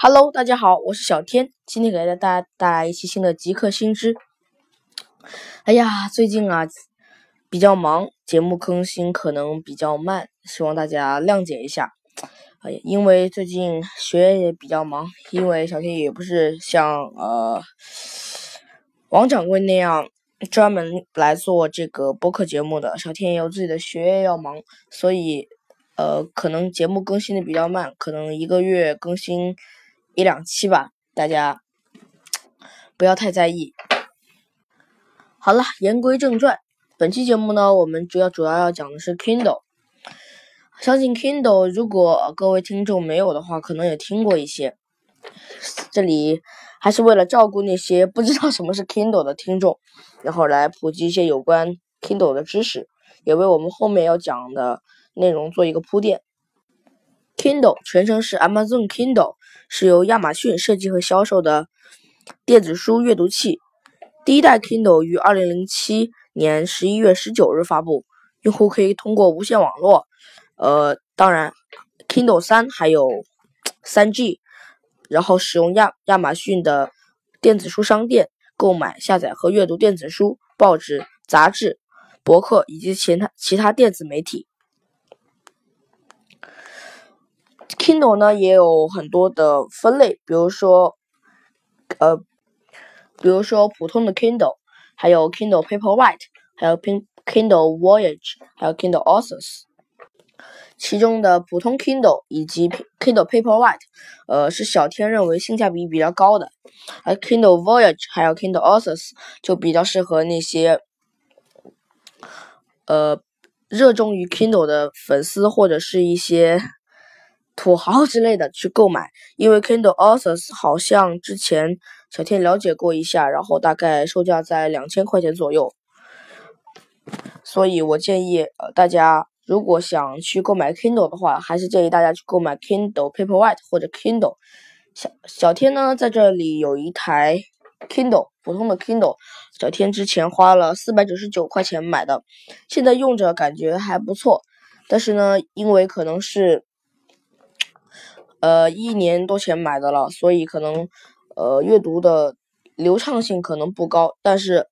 Hello，大家好，我是小天，今天给大家带来一期新的极客新知。哎呀，最近啊比较忙，节目更新可能比较慢，希望大家谅解一下。哎，因为最近学业也比较忙，因为小天也不是像呃王掌柜那样专门来做这个播客节目的，小天也有自己的学业要忙，所以呃可能节目更新的比较慢，可能一个月更新。一两期吧，大家不要太在意。好了，言归正传，本期节目呢，我们主要主要要讲的是 Kindle。相信 Kindle，如果各位听众没有的话，可能也听过一些。这里还是为了照顾那些不知道什么是 Kindle 的听众，然后来普及一些有关 Kindle 的知识，也为我们后面要讲的内容做一个铺垫。Kindle 全称是 Amazon Kindle，是由亚马逊设计和销售的电子书阅读器。第一代 Kindle 于2007年11月19日发布，用户可以通过无线网络，呃，当然 Kindle 3还有 3G，然后使用亚亚马逊的电子书商店购买、下载和阅读电子书、报纸、杂志、博客以及其他其他电子媒体。Kindle 呢也有很多的分类，比如说，呃，比如说普通的 Kindle，还有 Kindle Paperwhite，还有 Kindle Voyage，还有 Kindle Authors。其中的普通 Kindle 以及 Kindle Paperwhite，呃，是小天认为性价比比较高的，而 Kindle Voyage 还有 Kindle Authors 就比较适合那些，呃，热衷于 Kindle 的粉丝或者是一些。土豪之类的去购买，因为 Kindle Authors 好像之前小天了解过一下，然后大概售价在两千块钱左右，所以我建议呃大家如果想去购买 Kindle 的话，还是建议大家去购买 Kindle Paperwhite 或者 Kindle。小小天呢在这里有一台 Kindle 普通的 Kindle，小天之前花了四百九十九块钱买的，现在用着感觉还不错，但是呢因为可能是。呃，一年多前买的了，所以可能呃阅读的流畅性可能不高，但是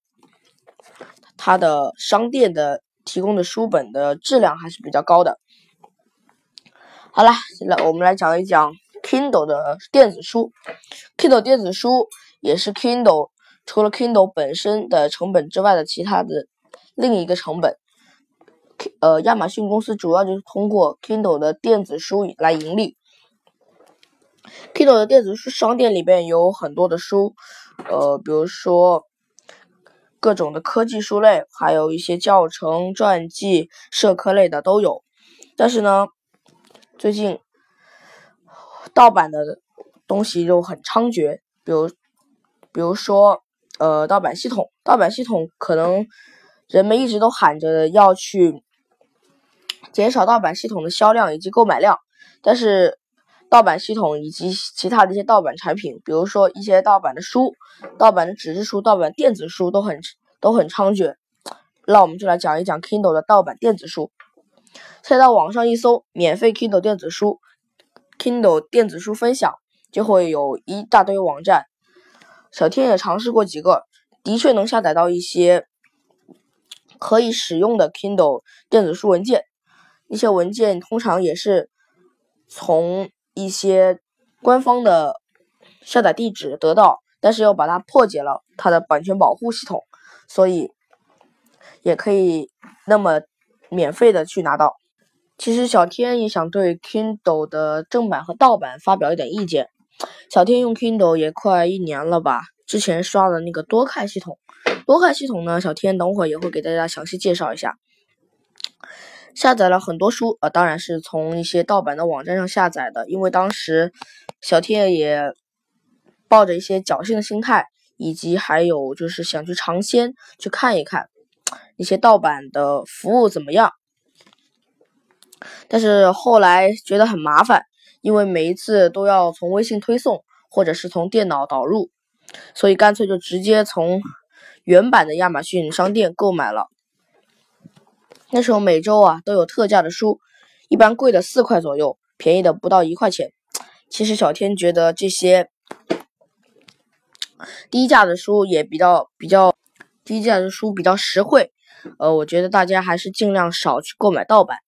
它的商店的提供的书本的质量还是比较高的。好了，现在我们来讲一讲 Kindle 的电子书。Kindle 电子书也是 Kindle 除了 Kindle 本身的成本之外的其他的另一个成本。呃，亚马逊公司主要就是通过 Kindle 的电子书来盈利。Kindle 的电子书商店里边有很多的书，呃，比如说各种的科技书类，还有一些教程、传记、社科类的都有。但是呢，最近盗版的东西就很猖獗，比如，比如说，呃，盗版系统，盗版系统可能人们一直都喊着要去减少盗版系统的销量以及购买量，但是。盗版系统以及其他的一些盗版产品，比如说一些盗版的书、盗版的纸质书、盗版电子书都很都很猖獗。那我们就来讲一讲 Kindle 的盗版电子书。再到网上一搜，免费 Kindle 电子书，Kindle 电子书分享，就会有一大堆网站。小天也尝试过几个，的确能下载到一些可以使用的 Kindle 电子书文件。一些文件通常也是从一些官方的下载地址得到，但是又把它破解了它的版权保护系统，所以也可以那么免费的去拿到。其实小天也想对 Kindle 的正版和盗版发表一点意见。小天用 Kindle 也快一年了吧，之前刷的那个多看系统，多看系统呢，小天等会儿也会给大家详细介绍一下。下载了很多书，呃，当然是从一些盗版的网站上下载的。因为当时小天也抱着一些侥幸的心态，以及还有就是想去尝鲜，去看一看一些盗版的服务怎么样。但是后来觉得很麻烦，因为每一次都要从微信推送，或者是从电脑导入，所以干脆就直接从原版的亚马逊商店购买了。那时候每周啊都有特价的书，一般贵的四块左右，便宜的不到一块钱。其实小天觉得这些低价的书也比较比较低价的书比较实惠，呃，我觉得大家还是尽量少去购买盗版。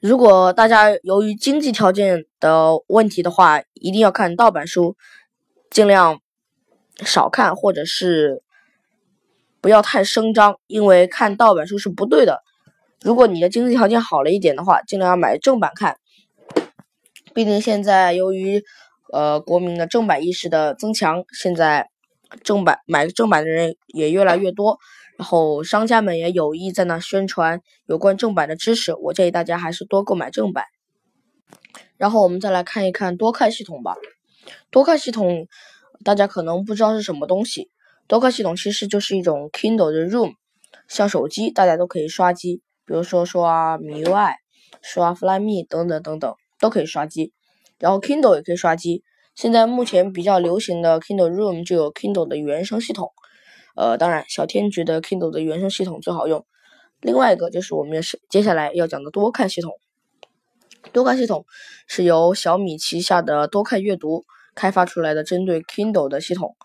如果大家由于经济条件的问题的话，一定要看盗版书，尽量少看，或者是不要太声张，因为看盗版书是不对的。如果你的经济条件好了一点的话，尽量要买正版看。毕竟现在由于呃国民的正版意识的增强，现在正版买正版的人也越来越多。然后商家们也有意在那宣传有关正版的知识，我建议大家还是多购买正版。然后我们再来看一看多看系统吧。多看系统大家可能不知道是什么东西，多看系统其实就是一种 Kindle 的 Room，像手机大家都可以刷机，比如说刷 MIUI、刷 Flyme 等等等等都可以刷机。然后 Kindle 也可以刷机。现在目前比较流行的 Kindle Room 就有 Kindle 的原生系统。呃，当然，小天觉得 Kindle 的原生系统最好用。另外一个就是我们是接下来要讲的多看系统。多看系统是由小米旗下的多看阅读开发出来的，针对 Kindle 的系统，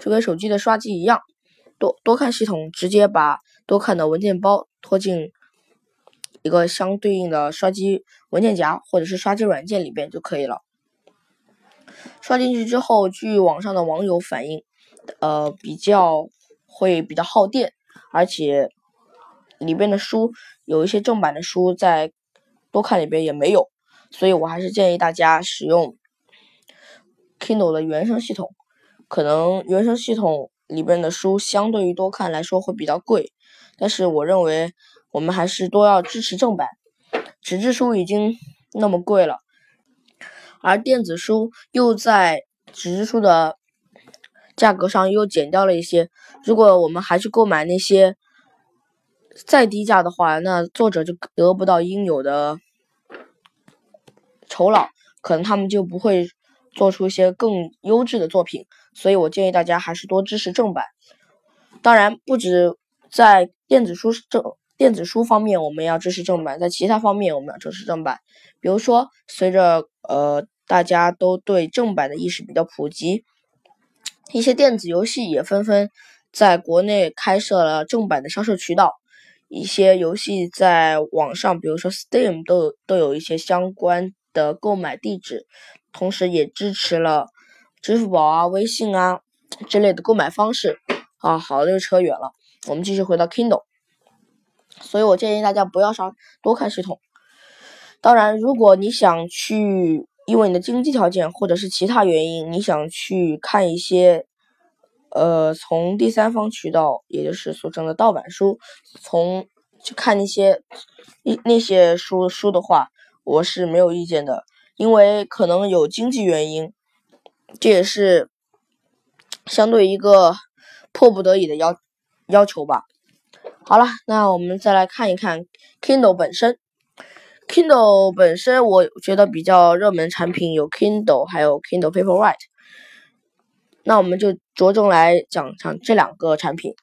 就跟手机的刷机一样。多多看系统直接把多看的文件包拖进一个相对应的刷机文件夹或者是刷机软件里边就可以了。刷进去之后，据网上的网友反映，呃，比较。会比较耗电，而且里边的书有一些正版的书在多看里边也没有，所以我还是建议大家使用 Kindle 的原生系统。可能原生系统里边的书相对于多看来说会比较贵，但是我认为我们还是多要支持正版。纸质书已经那么贵了，而电子书又在纸质书的。价格上又减掉了一些，如果我们还去购买那些再低价的话，那作者就得不到应有的酬劳，可能他们就不会做出一些更优质的作品。所以我建议大家还是多支持正版。当然，不止在电子书正电子书方面我们要支持正版，在其他方面我们要支持正版。比如说，随着呃大家都对正版的意识比较普及。一些电子游戏也纷纷在国内开设了正版的销售渠道，一些游戏在网上，比如说 Steam 都都有一些相关的购买地址，同时也支持了支付宝啊、微信啊之类的购买方式。啊，好了，又扯远了，我们继续回到 Kindle。所以我建议大家不要上多看系统。当然，如果你想去。因为你的经济条件或者是其他原因，你想去看一些，呃，从第三方渠道，也就是俗称的盗版书，从去看那些那那些书书的话，我是没有意见的，因为可能有经济原因，这也是相对一个迫不得已的要要求吧。好了，那我们再来看一看 Kindle 本身。Kindle 本身，我觉得比较热门产品有 Kindle，还有 Kindle Paperwhite。那我们就着重来讲讲这两个产品。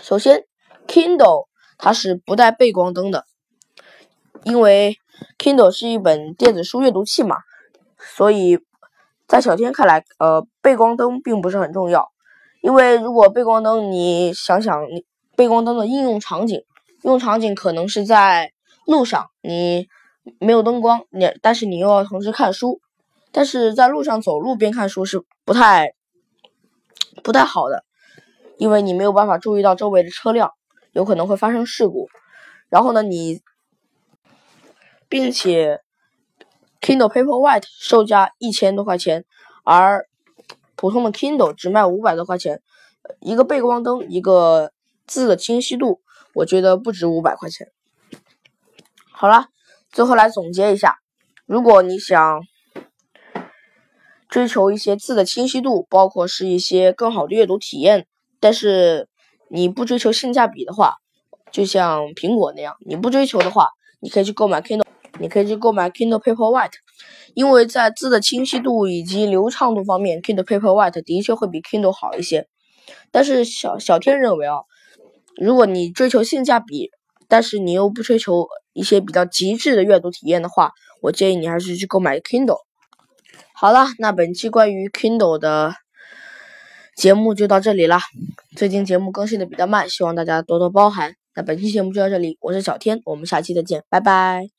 首先，Kindle 它是不带背光灯的，因为 Kindle 是一本电子书阅读器嘛，所以在小天看来，呃，背光灯并不是很重要。因为如果背光灯，你想想，你背光灯的应用场景，用场景可能是在。路上你没有灯光，你但是你又要同时看书，但是在路上走路边看书是不太不太好的，因为你没有办法注意到周围的车辆，有可能会发生事故。然后呢，你并且 Kindle Paperwhite 售价一千多块钱，而普通的 Kindle 只卖五百多块钱，一个背光灯，一个字的清晰度，我觉得不值五百块钱。好了，最后来总结一下：如果你想追求一些字的清晰度，包括是一些更好的阅读体验，但是你不追求性价比的话，就像苹果那样，你不追求的话，你可以去购买 Kindle，你可以去购买 Kindle Paperwhite，因为在字的清晰度以及流畅度方面，Kindle Paperwhite 的确会比 Kindle 好一些。但是小小天认为啊，如果你追求性价比，但是你又不追求一些比较极致的阅读体验的话，我建议你还是去购买 Kindle。好了，那本期关于 Kindle 的节目就到这里了。最近节目更新的比较慢，希望大家多多包涵。那本期节目就到这里，我是小天，我们下期再见，拜拜。